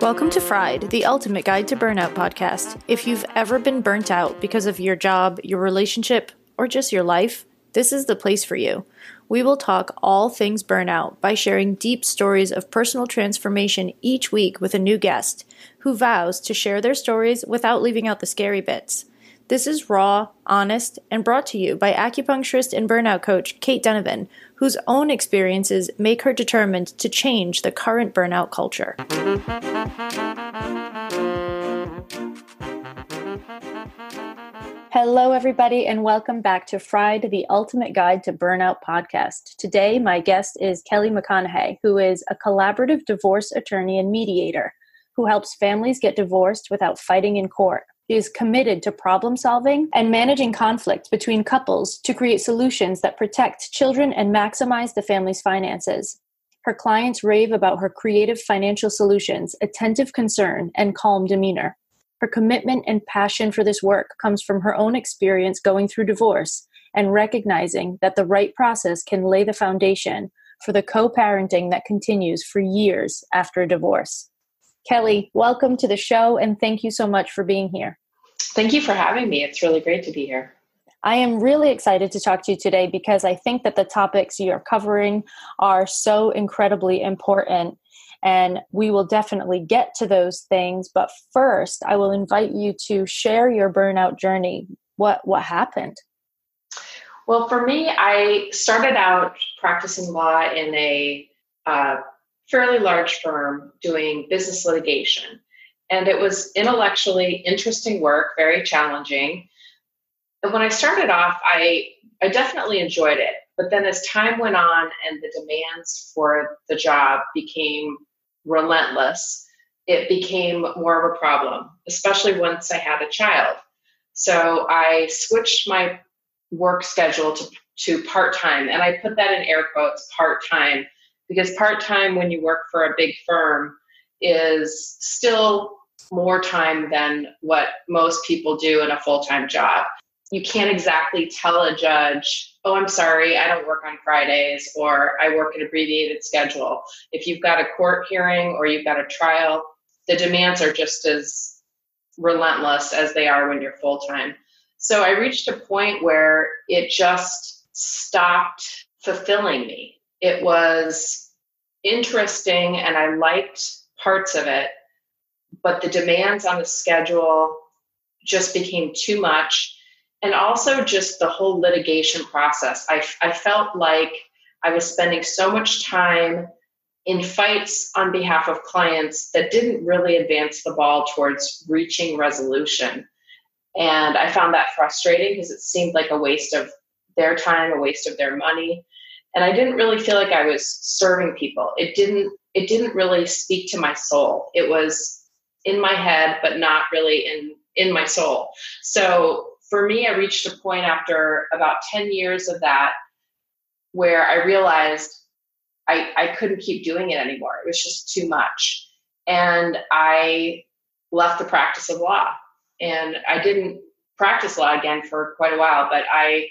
Welcome to Fried, the ultimate guide to burnout podcast. If you've ever been burnt out because of your job, your relationship, or just your life, this is the place for you. We will talk all things burnout by sharing deep stories of personal transformation each week with a new guest who vows to share their stories without leaving out the scary bits. This is raw, honest, and brought to you by acupuncturist and burnout coach Cait Donovan, whose own experiences make her determined to change the current burnout culture. Hello, everybody, and welcome back to Fried, the Ultimate Guide to Burnout podcast. Today, my guest is Kellie McConahay, who is a collaborative divorce attorney and mediator who helps families get divorced without fighting in court. Is committed to problem solving and managing conflict between couples to create solutions that protect children and maximize the family's finances. Her clients rave about her creative financial solutions, attentive concern, and calm demeanor. Her commitment and passion for this work comes from her own experience going through divorce and recognizing that the right process can lay the foundation for the co parenting that continues for years after a divorce. Kellie, welcome to the show and thank you so much for being here. Thank you for having me. It's really great to be here. I am really excited to talk to you today because I think that the topics you're covering are so incredibly important. And we will definitely get to those things. But first, I will invite you to share your burnout journey. What, what happened? Well, for me, I started out practicing law in a uh, fairly large firm doing business litigation. And it was intellectually interesting work, very challenging. And when I started off, I, I definitely enjoyed it. But then as time went on and the demands for the job became relentless, it became more of a problem, especially once I had a child. So I switched my work schedule to, to part time, and I put that in air quotes part time because part time when you work for a big firm is still more time than what most people do in a full time job. You can't exactly tell a judge, oh, I'm sorry, I don't work on Fridays, or I work an abbreviated schedule. If you've got a court hearing or you've got a trial, the demands are just as relentless as they are when you're full time. So I reached a point where it just stopped fulfilling me it was interesting and I liked parts of it, but the demands on the schedule just became too much. And also, just the whole litigation process. I, I felt like I was spending so much time in fights on behalf of clients that didn't really advance the ball towards reaching resolution. And I found that frustrating because it seemed like a waste of their time, a waste of their money and i didn't really feel like i was serving people. It didn't it didn't really speak to my soul. It was in my head but not really in in my soul. So for me i reached a point after about 10 years of that where i realized i i couldn't keep doing it anymore. It was just too much. And i left the practice of law. And i didn't practice law again for quite a while but i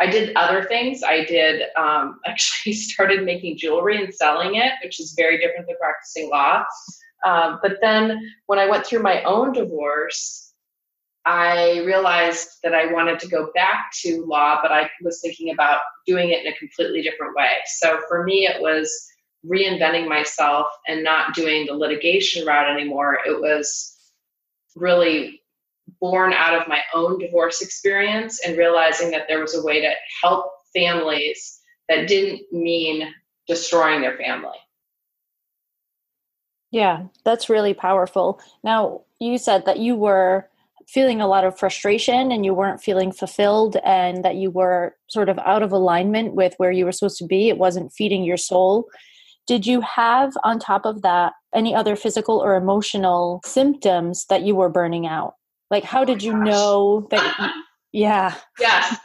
I did other things. I did um, actually started making jewelry and selling it, which is very different than practicing law. Um, but then when I went through my own divorce, I realized that I wanted to go back to law, but I was thinking about doing it in a completely different way. So for me, it was reinventing myself and not doing the litigation route anymore. It was really born out of my own divorce experience and realizing that there was a way to help families that didn't mean destroying their family. Yeah, that's really powerful. Now, you said that you were feeling a lot of frustration and you weren't feeling fulfilled and that you were sort of out of alignment with where you were supposed to be. It wasn't feeding your soul. Did you have, on top of that, any other physical or emotional symptoms that you were burning out? Like, how did you know that? yeah. Yes.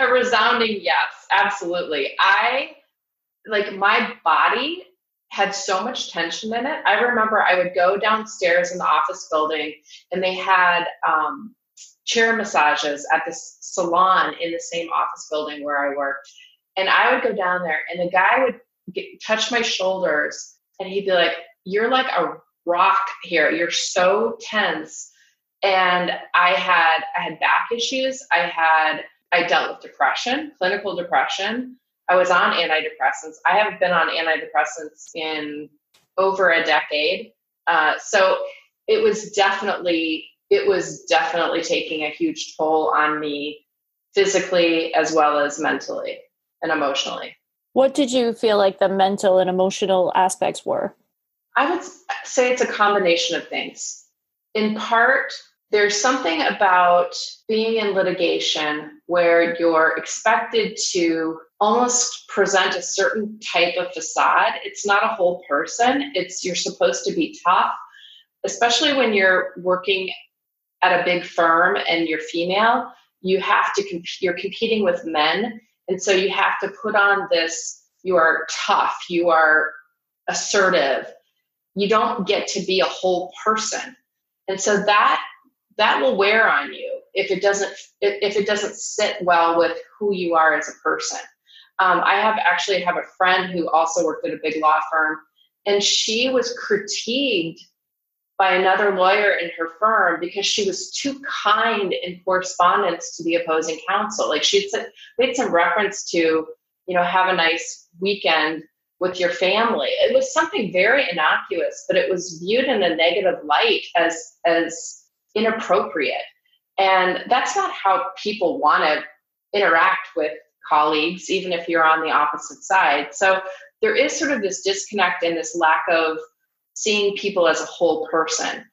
A resounding yes. Absolutely. I, like, my body had so much tension in it. I remember I would go downstairs in the office building and they had um, chair massages at this salon in the same office building where I worked. And I would go down there and the guy would get, touch my shoulders and he'd be like, You're like a rock here. You're so tense. And I had I had back issues. I had I dealt with depression, clinical depression. I was on antidepressants. I haven't been on antidepressants in over a decade. Uh, so it was definitely it was definitely taking a huge toll on me physically as well as mentally and emotionally. What did you feel like the mental and emotional aspects were? I would say it's a combination of things. In part, there's something about being in litigation where you're expected to almost present a certain type of facade. It's not a whole person. It's you're supposed to be tough, especially when you're working at a big firm and you're female. You have to comp- you're competing with men, and so you have to put on this. You are tough. You are assertive. You don't get to be a whole person, and so that that will wear on you if it doesn't if it doesn't sit well with who you are as a person. Um, I have actually have a friend who also worked at a big law firm, and she was critiqued by another lawyer in her firm because she was too kind in correspondence to the opposing counsel. Like she said, made some reference to, you know, have a nice weekend with your family. It was something very innocuous, but it was viewed in a negative light as as inappropriate. And that's not how people want to interact with colleagues, even if you're on the opposite side. So there is sort of this disconnect and this lack of seeing people as a whole person.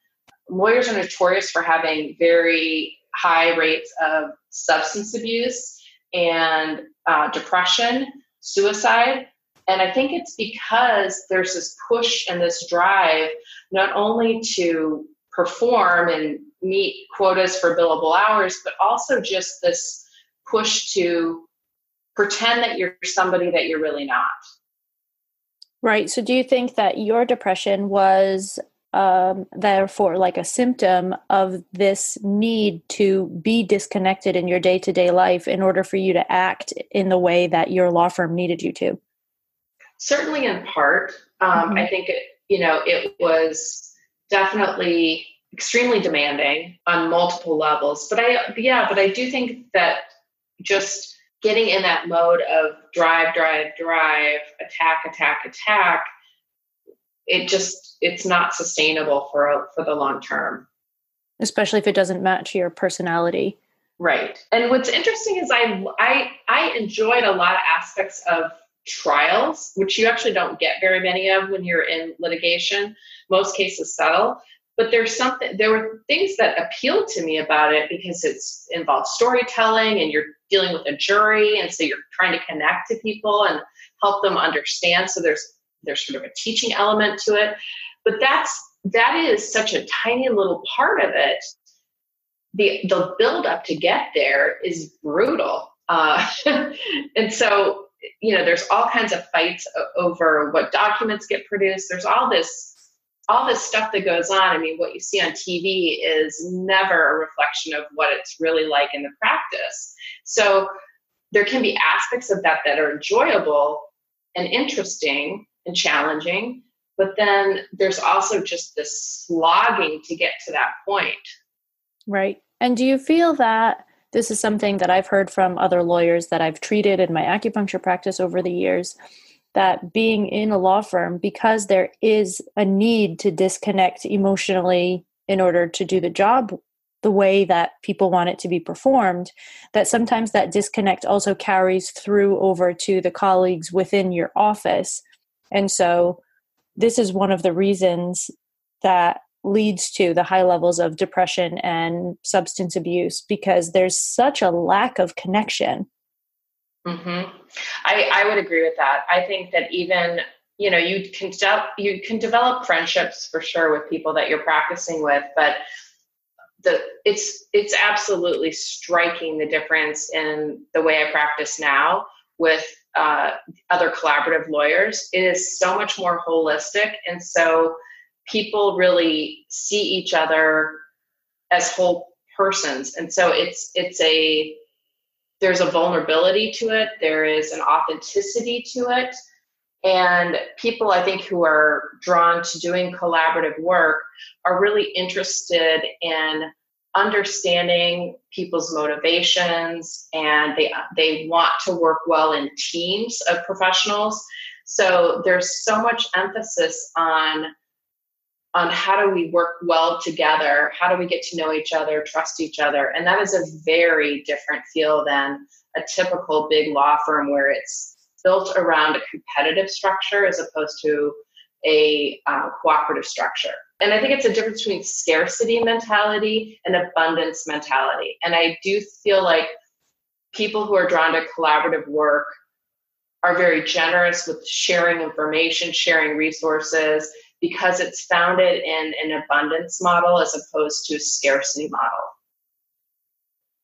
Lawyers are notorious for having very high rates of substance abuse and uh, depression, suicide. And I think it's because there's this push and this drive not only to perform and meet quotas for billable hours, but also just this push to pretend that you're somebody that you're really not. Right. So, do you think that your depression was um, therefore like a symptom of this need to be disconnected in your day to day life in order for you to act in the way that your law firm needed you to? Certainly, in part. Um, mm-hmm. I think it, you know it was definitely extremely demanding on multiple levels. But I, yeah, but I do think that just getting in that mode of drive, drive, drive, attack, attack, attack, it just it's not sustainable for for the long term. Especially if it doesn't match your personality. Right. And what's interesting is I I I enjoyed a lot of aspects of trials, which you actually don't get very many of when you're in litigation. Most cases settle but there's something there were things that appealed to me about it because it's involves storytelling and you're dealing with a jury and so you're trying to connect to people and help them understand. So there's there's sort of a teaching element to it. But that's that is such a tiny little part of it. The the build up to get there is brutal. Uh, and so you know there's all kinds of fights over what documents get produced. There's all this all this stuff that goes on, I mean, what you see on TV is never a reflection of what it's really like in the practice. So there can be aspects of that that are enjoyable and interesting and challenging, but then there's also just this slogging to get to that point. Right. And do you feel that this is something that I've heard from other lawyers that I've treated in my acupuncture practice over the years? That being in a law firm, because there is a need to disconnect emotionally in order to do the job the way that people want it to be performed, that sometimes that disconnect also carries through over to the colleagues within your office. And so, this is one of the reasons that leads to the high levels of depression and substance abuse because there's such a lack of connection Mm-hmm. I, I would agree with that. I think that even you know you can de- you can develop friendships for sure with people that you're practicing with but the it's it's absolutely striking the difference in the way I practice now with uh, other collaborative lawyers. It is so much more holistic, and so people really see each other as whole persons, and so it's it's a there's a vulnerability to it. There is an authenticity to it. And people, I think, who are drawn to doing collaborative work are really interested in understanding people's motivations and they they want to work well in teams of professionals so there's so much emphasis on on how do we work well together how do we get to know each other trust each other and that is a very different feel than a typical big law firm where it's built around a competitive structure as opposed to a uh, cooperative structure. And I think it's a difference between scarcity mentality and abundance mentality. And I do feel like people who are drawn to collaborative work are very generous with sharing information, sharing resources, because it's founded in an abundance model as opposed to a scarcity model.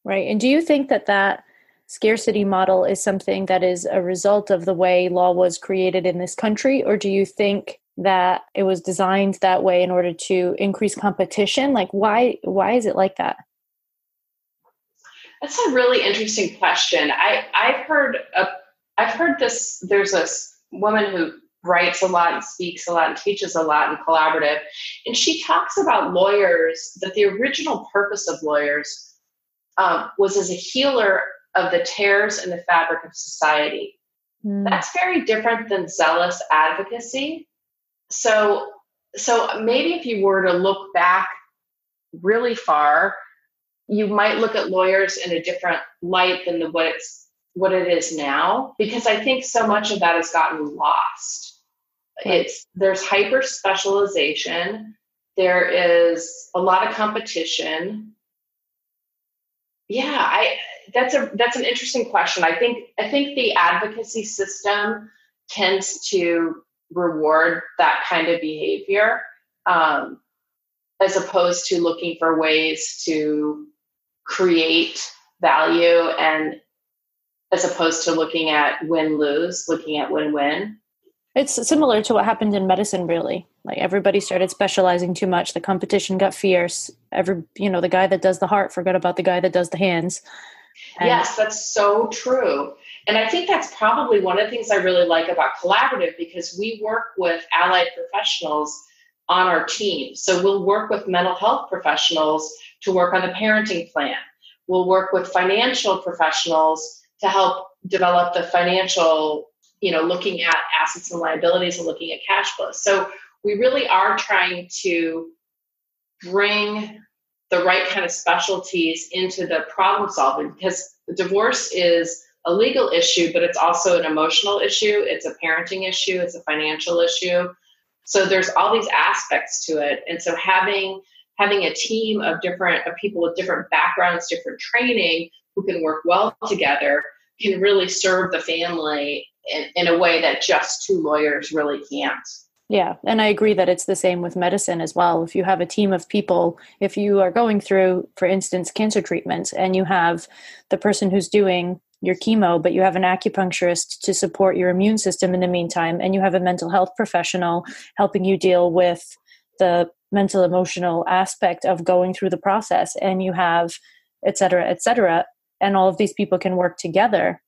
Right. And do you think that that scarcity model is something that is a result of the way law was created in this country? Or do you think that it was designed that way in order to increase competition? Like why why is it like that? That's a really interesting question. I I've heard a, I've heard this there's this woman who writes a lot and speaks a lot and teaches a lot and collaborative. And she talks about lawyers that the original purpose of lawyers um, was as a healer of the tears in the fabric of society. Mm. that's very different than zealous advocacy. So so maybe if you were to look back really far you might look at lawyers in a different light than the, what it's what it is now because i think so much of that has gotten lost it's there's hyper specialization. There is a lot of competition. Yeah i that's a that's an interesting question. I think i think the advocacy system tends to reward that kind of behavior um, as opposed to looking for ways to create value and as opposed to looking at win lose looking at win win it's similar to what happened in medicine really. Like everybody started specializing too much. The competition got fierce. Every you know the guy that does the heart forgot about the guy that does the hands. And yes that's so true. And I think that's probably one of the things I really like about collaborative because we work with allied professionals on our team. So we'll work with mental health professionals to work on the parenting plan. We'll work with financial professionals to help develop the financial, you know, looking at assets and liabilities and looking at cash flows. So we really are trying to bring the right kind of specialties into the problem solving because the divorce is a legal issue, but it's also an emotional issue, it's a parenting issue, it's a financial issue. So there's all these aspects to it. And so having having a team of different of people with different backgrounds, different training who can work well together can really serve the family in, in a way that just two lawyers really can't. Yeah, and I agree that it's the same with medicine as well. If you have a team of people, if you are going through, for instance, cancer treatments, and you have the person who's doing your chemo, but you have an acupuncturist to support your immune system in the meantime, and you have a mental health professional helping you deal with the mental emotional aspect of going through the process, and you have et cetera, et cetera, and all of these people can work together.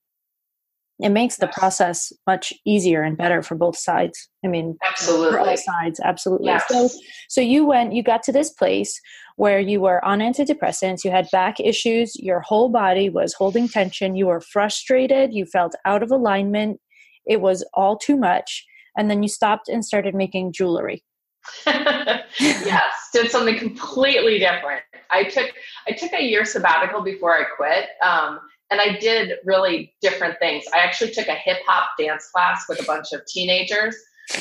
It makes the process much easier and better for both sides. I mean, absolutely, for all sides, absolutely. Yes. So, so you went, you got to this place where you were on antidepressants, you had back issues, your whole body was holding tension, you were frustrated, you felt out of alignment, it was all too much, and then you stopped and started making jewelry. yes, did something completely different. I took I took a year sabbatical before I quit. Um, and I did really different things. I actually took a hip hop dance class with a bunch of teenagers.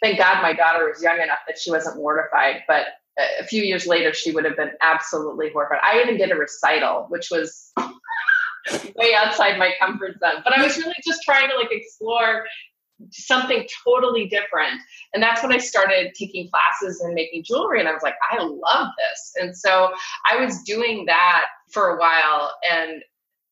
thank God my daughter was young enough that she wasn't mortified. But uh, a few years later, she would have been absolutely horrified. I even did a recital, which was way outside my comfort zone. But I was really just trying to like explore something totally different. And that's when I started taking classes and making jewelry. And I was like, I love this. And so I was doing that for a while. And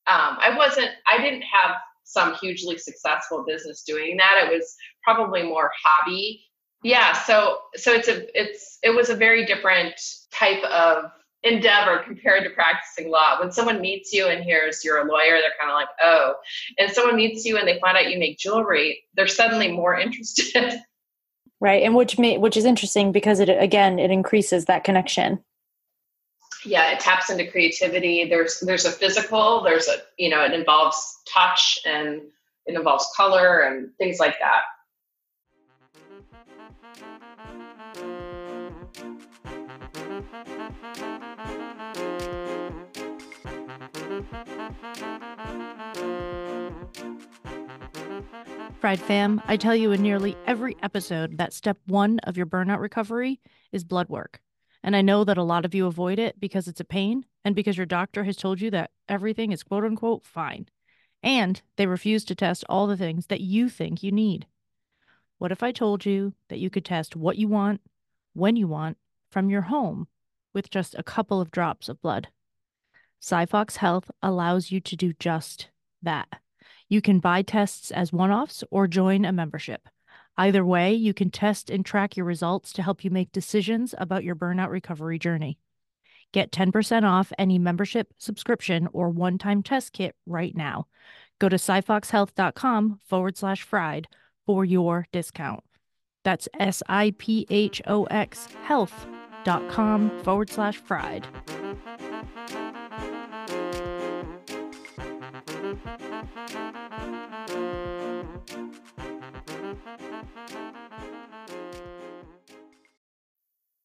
um, I wasn't, I didn't have some hugely successful business doing that. It was probably more hobby. Yeah. So, so it's a, it's, it was a very different type of endeavor compared to practicing law. When someone meets you and hears you're a lawyer, they're kind of like, oh. And someone meets you and they find out you make jewelry, they're suddenly more interested. Right, and which may which is interesting because it again it increases that connection. Yeah, it taps into creativity. There's there's a physical. There's a you know it involves touch and it involves color and things like that. Fried fam, I tell you in nearly every episode that step one of your burnout recovery is blood work. And I know that a lot of you avoid it because it's a pain and because your doctor has told you that everything is quote unquote fine. And they refuse to test all the things that you think you need. What if I told you that you could test what you want, when you want, from your home with just a couple of drops of blood? SiPhox Health allows you to do just that. You can buy tests as one offs or join a membership. Either way, you can test and track your results to help you make decisions about your burnout recovery journey. Get 10% off any membership, subscription, or one time test kit right now. Go to siphoxhealth.com forward slash fried for your discount. That's S I P H O X health.com forward slash fried.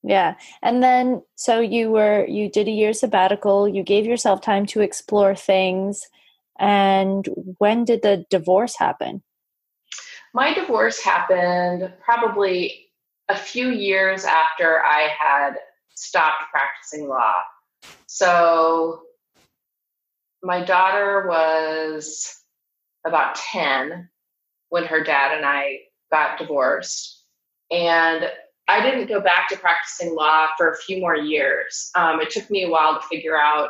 Yeah. And then so you were you did a year sabbatical, you gave yourself time to explore things. And when did the divorce happen? My divorce happened probably a few years after I had stopped practicing law. So my daughter was about 10 when her dad and I got divorced. And I didn't go back to practicing law for a few more years. Um, it took me a while to figure out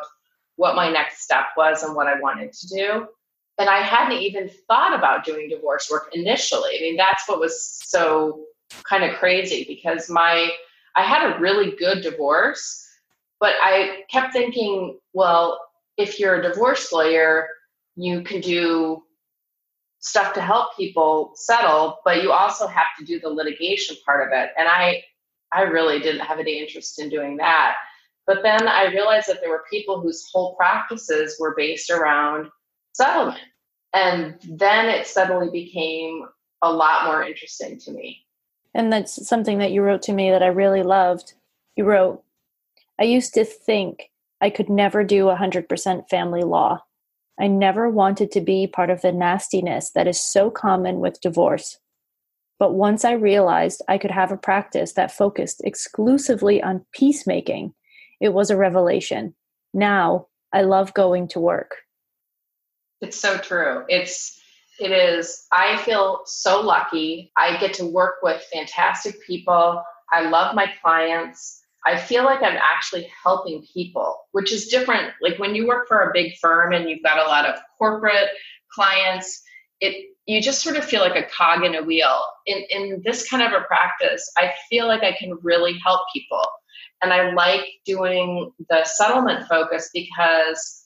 what my next step was and what I wanted to do. And I hadn't even thought about doing divorce work initially. I mean, that's what was so kind of crazy because my I had a really good divorce, but I kept thinking, well, if you're a divorce lawyer, you can do stuff to help people settle, but you also have to do the litigation part of it. And I I really didn't have any interest in doing that. But then I realized that there were people whose whole practices were based around settlement. And then it suddenly became a lot more interesting to me. And that's something that you wrote to me that I really loved. You wrote, I used to think I could never do 100% family law. I never wanted to be part of the nastiness that is so common with divorce. But once I realized I could have a practice that focused exclusively on peacemaking, it was a revelation. Now I love going to work. It's so true. It's it is I feel so lucky. I get to work with fantastic people. I love my clients. I feel like I'm actually helping people, which is different. Like when you work for a big firm and you've got a lot of corporate clients, it you just sort of feel like a cog in a wheel. In in this kind of a practice, I feel like I can really help people. And I like doing the settlement focus because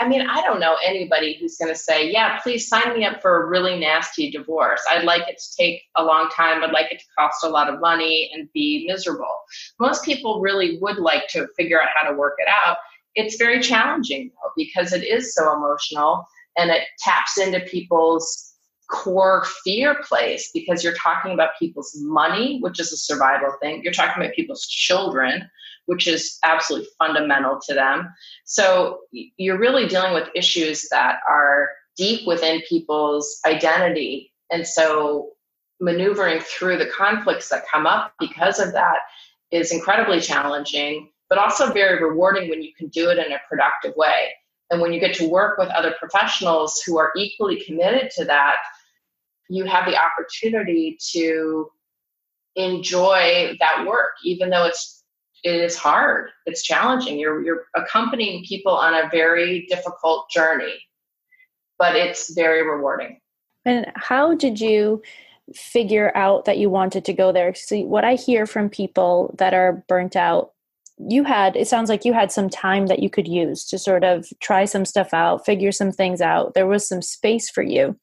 I mean, I don't know anybody who's going to say, yeah, please sign me up for a really nasty divorce. I'd like it to take a long time. I'd like it to cost a lot of money and be miserable. Most people really would like to figure out how to work it out. It's very challenging, though, because it is so emotional and it taps into people's core fear place because you're talking about people's money, which is a survival thing. You're talking about people's children, which is absolutely fundamental to them. So you're really dealing with issues that are deep within people's identity. And so maneuvering through the conflicts that come up because of that is incredibly challenging, but also very rewarding when you can do it in a productive way. And when you get to work with other professionals who are equally committed to that, you have the opportunity to enjoy that work, even though it's it is hard. It's challenging. You're you're accompanying people on a very difficult journey, but it's very rewarding. And how did you figure out that you wanted to go there? See, what I hear from people that are burnt out, you had it sounds like you had some time that you could use to sort of try some stuff out, figure some things out. There was some space for you.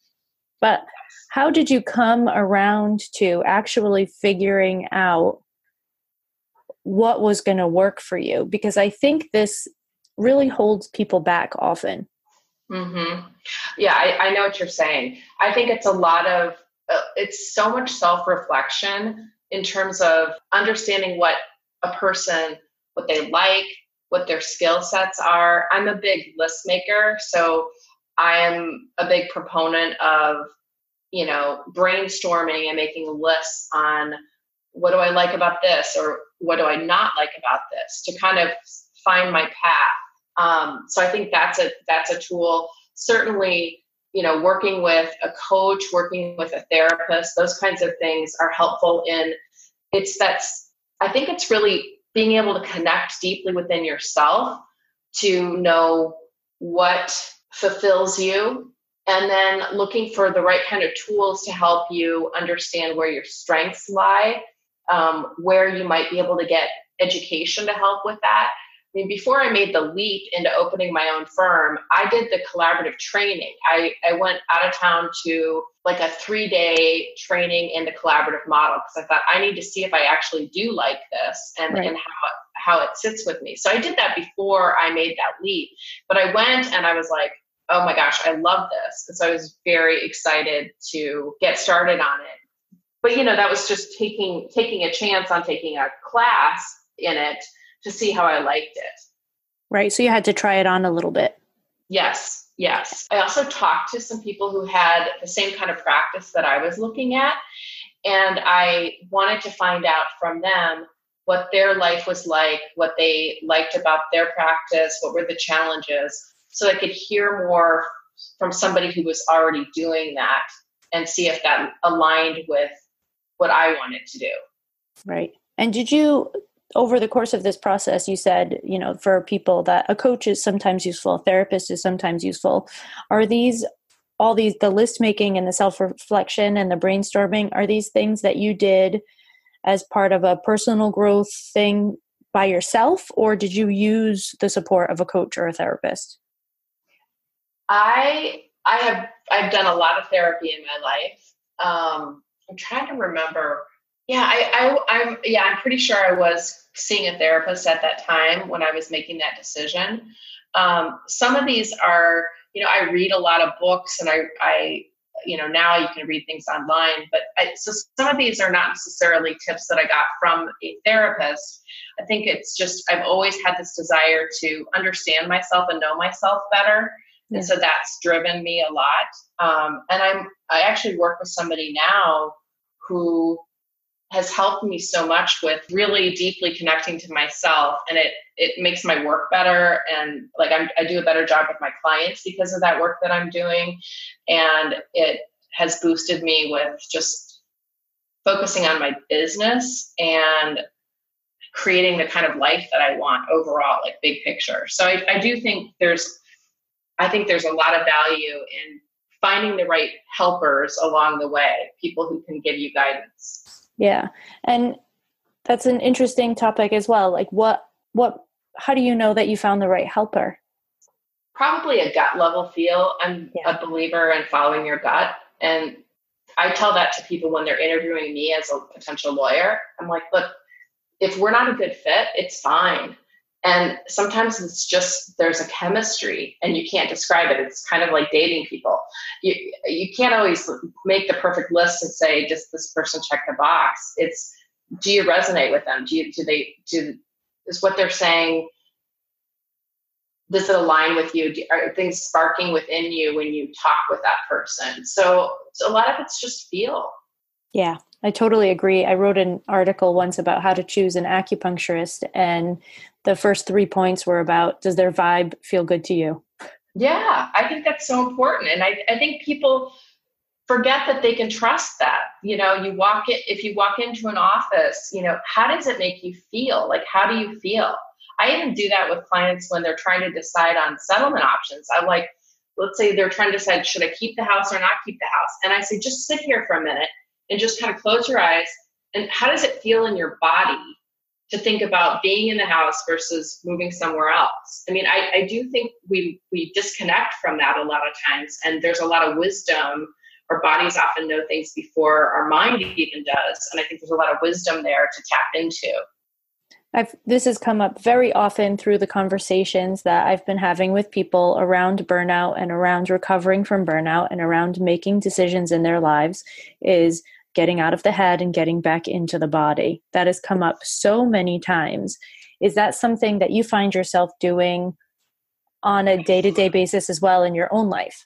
But how did you come around to actually figuring out what was going to work for you? Because I think this really holds people back often. Mm-hmm. Yeah, I, I know what you're saying. I think it's a lot of, uh, it's so much self reflection in terms of understanding what a person, what they like, what their skill sets are. I'm a big list maker, so I am a big proponent of you know, brainstorming and making lists on what do I like about this or what do I not like about this to kind of find my path. Um, so I think that's a that's a tool. Certainly, you know, working with a coach, working with a therapist, those kinds of things are helpful in it's that's I think it's really being able to connect deeply within yourself to know what fulfills you and then looking for the right kind of tools to help you understand where your strengths lie, um, where you might be able to get education to help with that. I mean, before I made the leap into opening my own firm, I did the collaborative training. I, I went out of town to like a three day training in the collaborative model because I thought I need to see if I actually do like this and, right. and how, how it sits with me. So I did that before I made that leap. But I went and I was like, oh my gosh, I love this. And so I was very excited to get started on it. But you know, that was just taking taking a chance on taking a class in it to see how I liked it. Right. So you had to try it on a little bit. Yes. Yes. I also talked to some people who had the same kind of practice that I was looking at. And I wanted to find out from them what their life was like, what they liked about their practice, what were the challenges so I could hear more from somebody who was already doing that and see if that aligned with what I wanted to do. Right. And did you over the course of this process you said, you know, for people that a coach is sometimes useful, a therapist is sometimes useful. Are these all these the list making and the self-reflection and the brainstorming are these things that you did as part of a personal growth thing by yourself or did you use the support of a coach or a therapist? I I have I've done a lot of therapy in my life. Um, I'm trying to remember. Yeah, I, I I'm yeah I'm pretty sure I was seeing a therapist at that time when I was making that decision. Um, some of these are you know I read a lot of books and I I you know now you can read things online but I, so some of these are not necessarily tips that i got from a therapist i think it's just i've always had this desire to understand myself and know myself better and so that's driven me a lot. Um, and I'm I actually work with somebody now who has helped me so much with really deeply connecting to myself. And it it makes my work better. And like I'm, i do a better job with my clients because of that work that i'm doing. And it has boosted me with just focusing on my business and creating the kind of life that i want overall like big picture. So i, I do think there's I think there's a lot of value in finding the right helpers along the way, people who can give you guidance. Yeah. And that's an interesting topic as well. Like what what how do you know that you found the right helper? Probably a gut level feel. I'm yeah. a believer in following your gut and I tell that to people when they're interviewing me as a potential lawyer. I'm like, look, if we're not a good fit, it's fine. And sometimes it's just there's a chemistry and you can't describe it. It's kind of like dating people. You you can't always make the perfect list and say does this person check the box. It's do you resonate with them? Do you do they do is what they're saying does it align with you? Do, are things sparking within you when you talk with that person? So, so a lot of it's just feel. Yeah, I totally agree. I wrote an article once about how to choose an acupuncturist, and the first three points were about does their vibe feel good to you? Yeah, I think that's so important. And I, I think people, forget that they can trust that. You know, you walk it if you walk into an office, you know, how does it make you feel? Like how do you feel? I even do that with clients when they're trying to decide on settlement options. I'm like, let's say they're trying to decide should I keep the house or not keep the house? And I say just sit here for a minute and just kind of close your eyes and how does it feel in your body to think about being in the house versus moving somewhere else. I mean, I, I do think we we disconnect from that a lot of times, and there's a lot of wisdom. Our bodies often know things before our mind even does, and I think there's a lot of wisdom there to tap into. I've, this has come up very often through the conversations that I've been having with people around burnout and around recovering from burnout and around making decisions in their lives is getting out of the head and getting back into the body. That has come up so many times. Is that something that you find yourself doing on a day to day basis as well in your own life?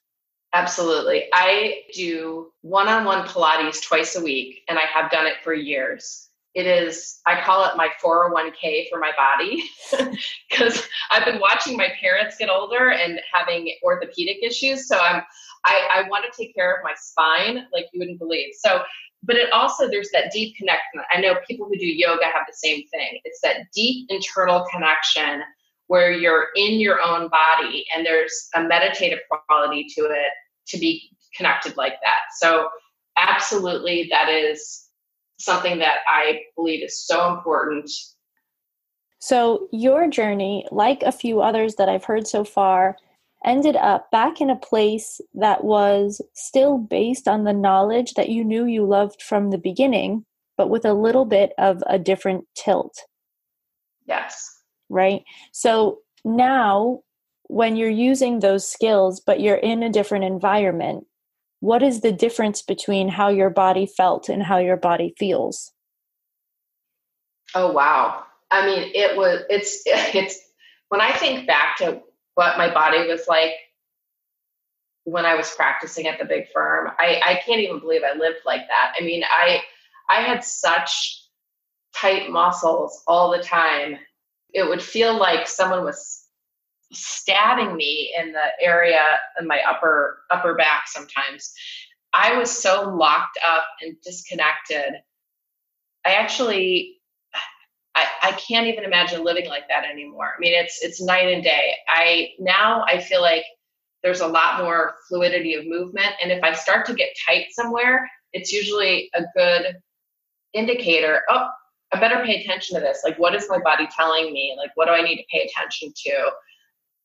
Absolutely. I do one on one Pilates twice a week, and I have done it for years. It is, I call it my 401k for my body because I've been watching my parents get older and having orthopedic issues. So I'm, I, I want to take care of my spine like you wouldn't believe. So but it also there's that deep connection. I know people who do yoga have the same thing. It's that deep internal connection where you're in your own body and there's a meditative quality to it to be connected like that. So absolutely that is something that i believe is so important. So your journey like a few others that i've heard so far ended up back in a place that was still based on the knowledge that you knew you loved from the beginning, but with a little bit of a different tilt. Yes. Right. So now, when you're using those skills, but you're in a different environment, what is the difference between how your body felt and how your body feels? Oh, wow. I mean, it was, it's, it's, when I think back to what my body was like when I was practicing at the big firm. I, I can't even believe I lived like that. I mean, I I had such tight muscles all the time. It would feel like someone was stabbing me in the area in my upper upper back sometimes. I was so locked up and disconnected. I actually I, I can't even imagine living like that anymore. I mean, it's it's night and day. I now I feel like there's a lot more fluidity of movement, and if I start to get tight somewhere, it's usually a good indicator. Oh, I better pay attention to this. Like, what is my body telling me? Like, what do I need to pay attention to?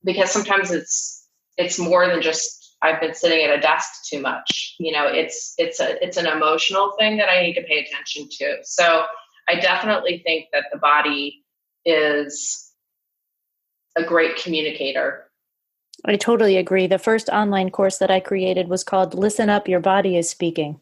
Because sometimes it's it's more than just I've been sitting at a desk too much. You know, it's it's a it's an emotional thing that I need to pay attention to. So I definitely think that the body is a great communicator. I totally agree. The first online course that I created was called Listen Up Your Body is Speaking.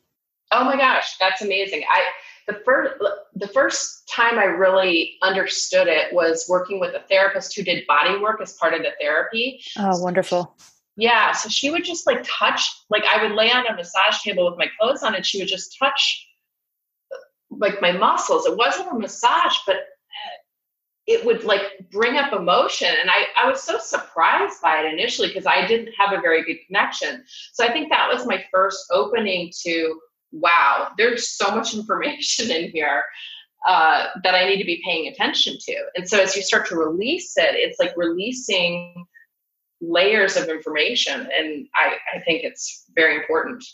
Oh my gosh, that's amazing. I the first the first time I really understood it was working with a therapist who did body work as part of the therapy. Oh, wonderful. Yeah, so she would just like touch like I would lay on a massage table with my clothes on and she would just touch like my muscles. It wasn't a massage, but it would like bring up emotion. And I, I was so surprised by it initially because I didn't have a very good connection. So I think that was my first opening to wow, there's so much information in here uh, that I need to be paying attention to. And so as you start to release it, it's like releasing layers of information. And I, I think it's very important.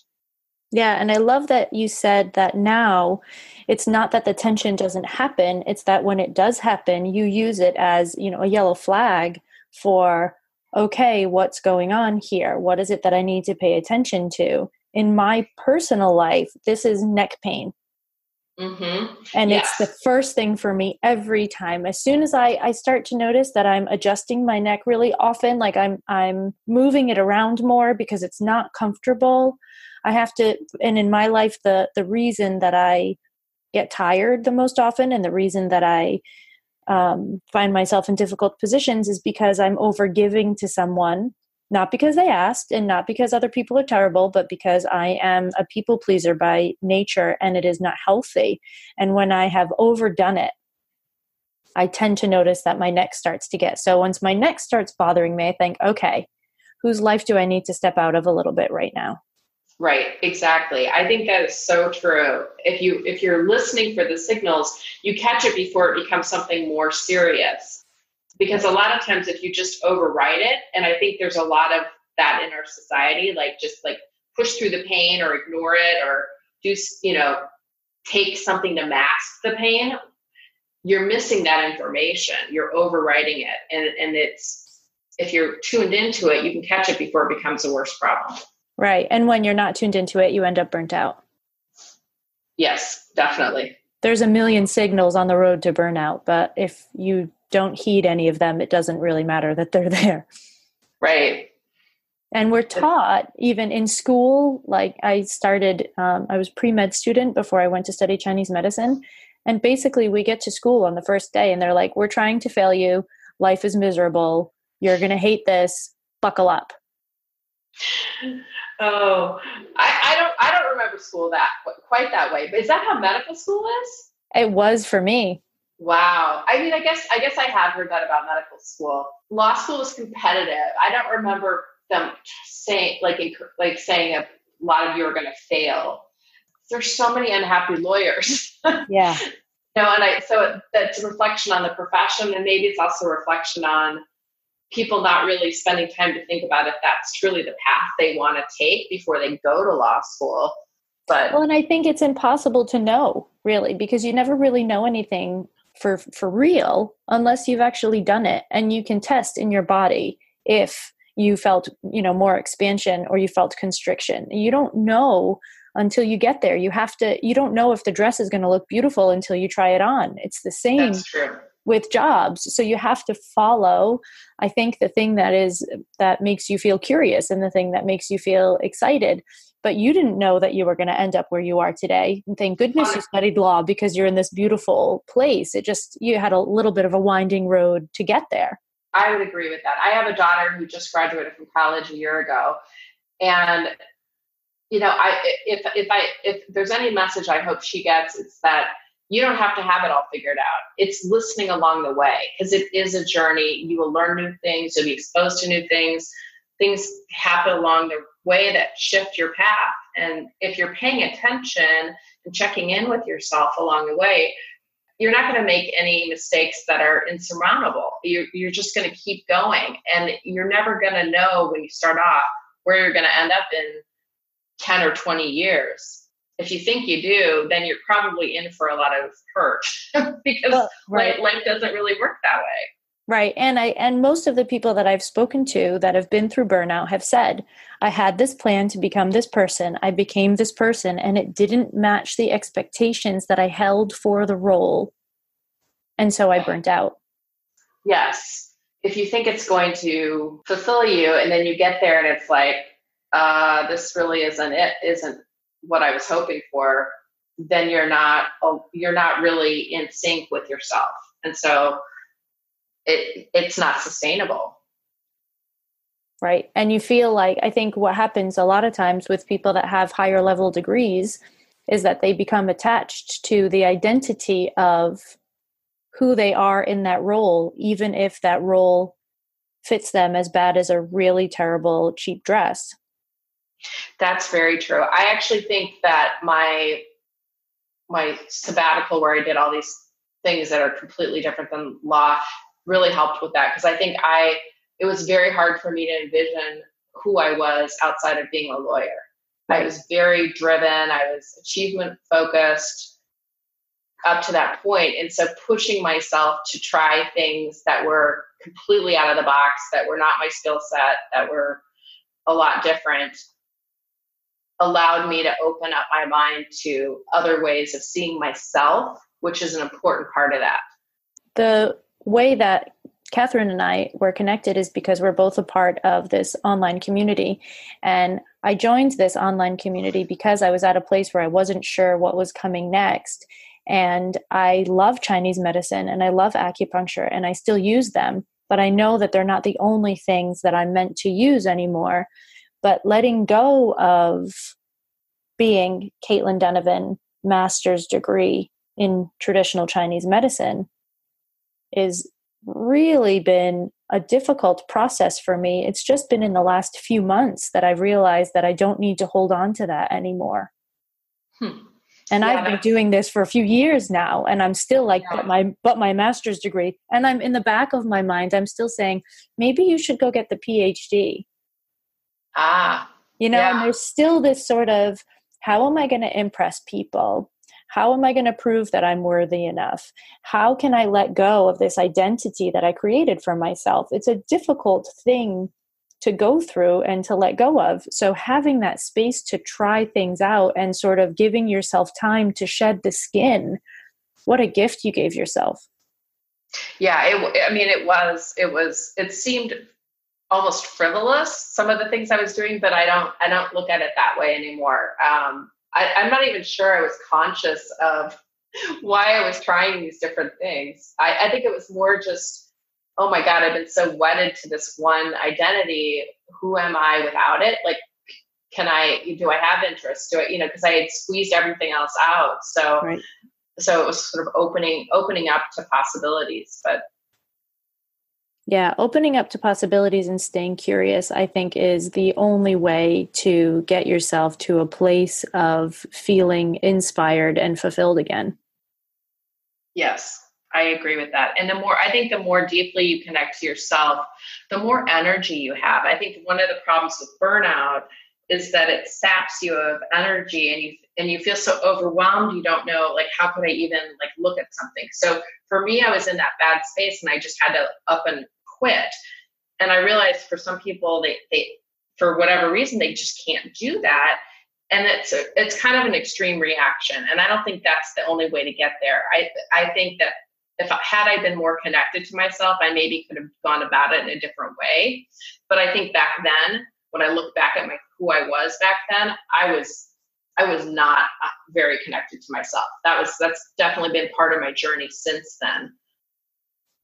Yeah, and I love that you said that now it's not that the tension doesn't happen, it's that when it does happen, you use it as, you know, a yellow flag for okay, what's going on here? What is it that I need to pay attention to? In my personal life, this is neck pain. Mm-hmm. And yes. it's the first thing for me every time. As soon as I, I start to notice that I'm adjusting my neck really often, like I'm I'm moving it around more because it's not comfortable, I have to and in my life the the reason that I get tired the most often and the reason that I um, find myself in difficult positions is because I'm over giving to someone, not because they asked and not because other people are terrible, but because I am a people pleaser by nature and it is not healthy. And when I have overdone it, I tend to notice that my neck starts to get so once my neck starts bothering me, I think, okay, whose life do I need to step out of a little bit right now? Right, exactly. I think that is so true. If you if you're listening for the signals, you catch it before it becomes something more serious. Because a lot of times if you just override it, and I think there's a lot of that in our society, like just like push through the pain or ignore it or do you know take something to mask the pain, you're missing that information. You're overriding it. And and it's if you're tuned into it, you can catch it before it becomes a worse problem. Right. And when you're not tuned into it, you end up burnt out. Yes, definitely. There's a million signals on the road to burnout, but if you don't heed any of them, it doesn't really matter that they're there. Right. And we're taught, even in school, like I started, um, I was pre med student before I went to study Chinese medicine. And basically, we get to school on the first day and they're like, we're trying to fail you. Life is miserable. You're going to hate this. Buckle up. Oh, I, I don't I don't remember school that quite that way. But is that how medical school is? It was for me. Wow. I mean, I guess I guess I have heard that about medical school. Law school is competitive. I don't remember them saying like like saying a lot of you are going to fail. There's so many unhappy lawyers. Yeah. you know, and I so that's a reflection on the profession, and maybe it's also a reflection on people not really spending time to think about if that's truly the path they want to take before they go to law school. But well, and I think it's impossible to know really because you never really know anything for for real unless you've actually done it, and you can test in your body if you felt you know more expansion or you felt constriction. You don't know until you get there. You have to. You don't know if the dress is going to look beautiful until you try it on. It's the same. With jobs. So you have to follow i think the thing that is that makes you feel curious and the thing that makes you feel excited. But you didn't know that you were going to end up where you are today. And thank goodness you studied law because you're in this beautiful place. It just you had a little bit of a winding road to get there. I would agree with that. I have a daughter who just graduated from college a year ago. And you know i if if i if there's any message i hope she gets it's that you don't have to have it all figured out. It's listening along the way because it is a journey. You will learn new things, you'll be exposed to new things. Things happen along the way that shift your path. And if you're paying attention and checking in with yourself along the way, you're not going to make any mistakes that are insurmountable. You're, you're just going to keep going. And you're never going to know when you start off where you're going to end up in 10 or 20 years if you think you do, then you're probably in for a lot of hurt because well, right. life, life doesn't really work that way. Right. And I and most of the people that I've spoken to that have been through burnout have said, I had this plan to become this person. I became this person and it didn't match the expectations that I held for the role. And so I burnt out. Yes. If you think it's going to fulfill you and then you get there and it's like, uh, this really isn't it, isn't what I was hoping for, then you're not oh, you're not really in sync with yourself, and so it it's not sustainable. Right, and you feel like I think what happens a lot of times with people that have higher level degrees is that they become attached to the identity of who they are in that role, even if that role fits them as bad as a really terrible cheap dress. That's very true. I actually think that my my sabbatical where I did all these things that are completely different than law really helped with that because I think I it was very hard for me to envision who I was outside of being a lawyer. I was very driven, I was achievement focused up to that. And so pushing myself to try things that were completely out of the box, that were not my skill set, that were a lot different allowed me to open up my mind to other ways of seeing myself, which is an important part of that. The way that Catherine and I were connected is because we're both a part of this online community. And I joined this online community because I was at a place where I wasn't sure what was coming next. And I love Chinese medicine and I love acupuncture and I still use them, but I know that they're not the only things that I'm meant to use anymore but letting go of being Caitlin Donovan master's degree in traditional Chinese medicine is really been a difficult process for me. It's just been in the last few months that I've realized that I don't need to hold on to that anymore. Hmm. And yeah, I've been doing this for a few years now, and I'm still like, yeah. but my but my master's degree, and I'm in the back of my mind, I'm still saying maybe you should go get the PhD. Ah, you know, yeah. and there's still this sort of how am I going to impress people? How am I going to prove that I'm worthy enough? How can I let go of this identity that I created for myself? It's a difficult thing to go through and to let go of. So, having that space to try things out and sort of giving yourself time to shed the skin, what a gift you gave yourself. Yeah, it, I mean, it was, it was, it seemed almost frivolous some of the things i was doing but i don't i don't look at it that way anymore. Um, I, i'm not even sure i was conscious of why i was trying these different things. I, I think it was more just oh my god i've been so wedded to this one identity. Who am i without it? Like can i do i have interest? Do i you know because i had squeezed everything else out. So right. so it was sort of opening opening up to possibilities but yeah, opening up to possibilities and staying curious, I think, is the only way to get yourself to a place of feeling inspired and fulfilled again. Yes, I agree with that. And the more, I think, the more deeply you connect to yourself, the more energy you have. I think one of the problems with burnout is that it saps you of energy and you and you feel so overwhelmed you don't know like how could i even like look at something so for me i was in that bad space and i just had to up and quit. And I realized for some people, they, they for whatever reason, they just can't do that. And it's a, it's kind of an extreme reaction. And I don't think that's the only way to get there. I I think that if I, had I been more connected to myself, I maybe could have gone about it in a different way. But I think back then, when I look back at my who I was back then, I was I was not uh, very connected to myself. That was that's definitely been part of my journey since then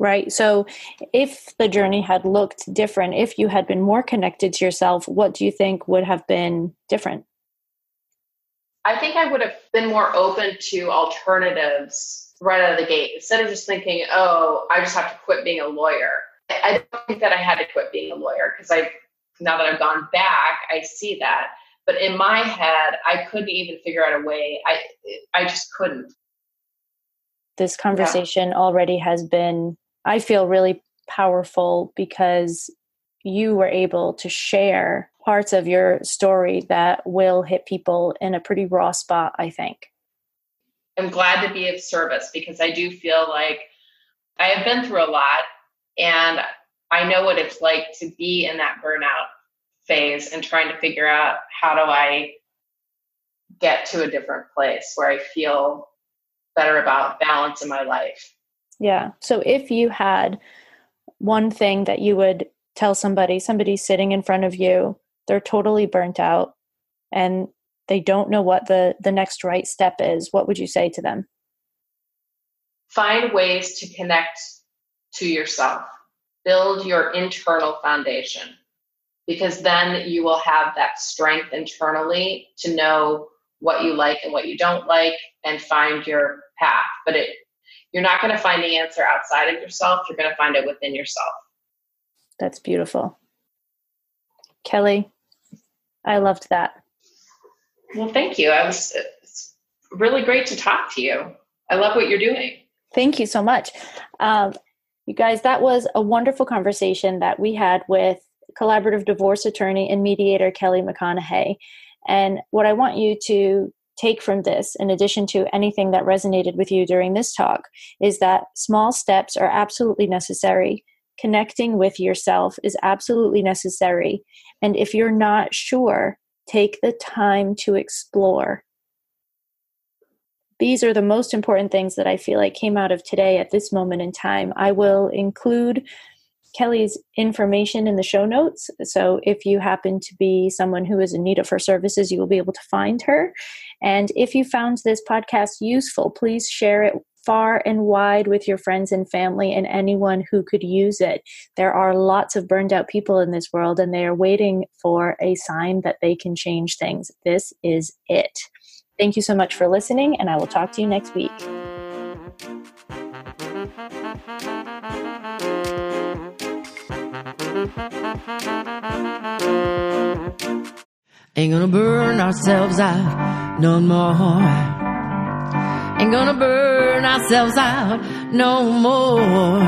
right? So, if the journey had looked different, if you had been more connected to yourself, what do you think would have been different? I think I would have been more open to alternatives right out of the gate instead of just thinking, oh, I just have to quit being a lawyer. I don't think that I had to quit being a lawyer because I, now that I've gone back, I see that. But in my head, I couldn't even figure out a way. I, I just couldn't. This conversation yeah. already has been I feel really powerful because you were able to share parts of your story that will hit people in a pretty raw spot, I think. I'm glad to be of service because I do feel like I have been through a lot and I know what it's like to be in that burnout phase and trying to figure out how do I get to a different place where I feel better about balance in my life. Yeah. So if you had one thing that you would tell somebody, somebody sitting in front of you, they're totally burnt out and they don't know what the the next right step is, what would you say to them? Find ways to connect to yourself. Build your internal foundation because then you will have that strength internally to know what you like and what you don't like and find your path. But it you're not going to find the answer outside of yourself. You're going to find it within yourself. That's beautiful. Kellie, I loved that. Well, thank you. I was it's really great to talk to you. I love what you're doing. Thank you so much. Um, you guys, that was a wonderful conversation that we had with collaborative divorce attorney and mediator Kellie McConahay. And what I want you to take from this, in addition to anything that resonated with you during this talk, is that small steps are absolutely necessary. Connecting with yourself is absolutely necessary. And if you're not sure, take the time to explore. These are the most important things that I feel like came out of today at this moment in time. I will include Kellie's information in the show notes. So if you happen to be someone who is in need of her services, you will be able to find her. And if you found this podcast useful, please share it far and wide with your friends and family and anyone who could use it. There are lots of burned out people in this world and they are waiting for a sign that they can change things. This is it. Thank you so much for listening, and I will talk to you next week. Ain't gonna burn ourselves out no more. Ain't gonna burn ourselves out no more.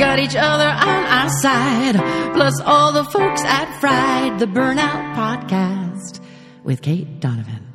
Got each other on our side, plus all the folks at Fried, the Burnout Podcast with Cait Donovan.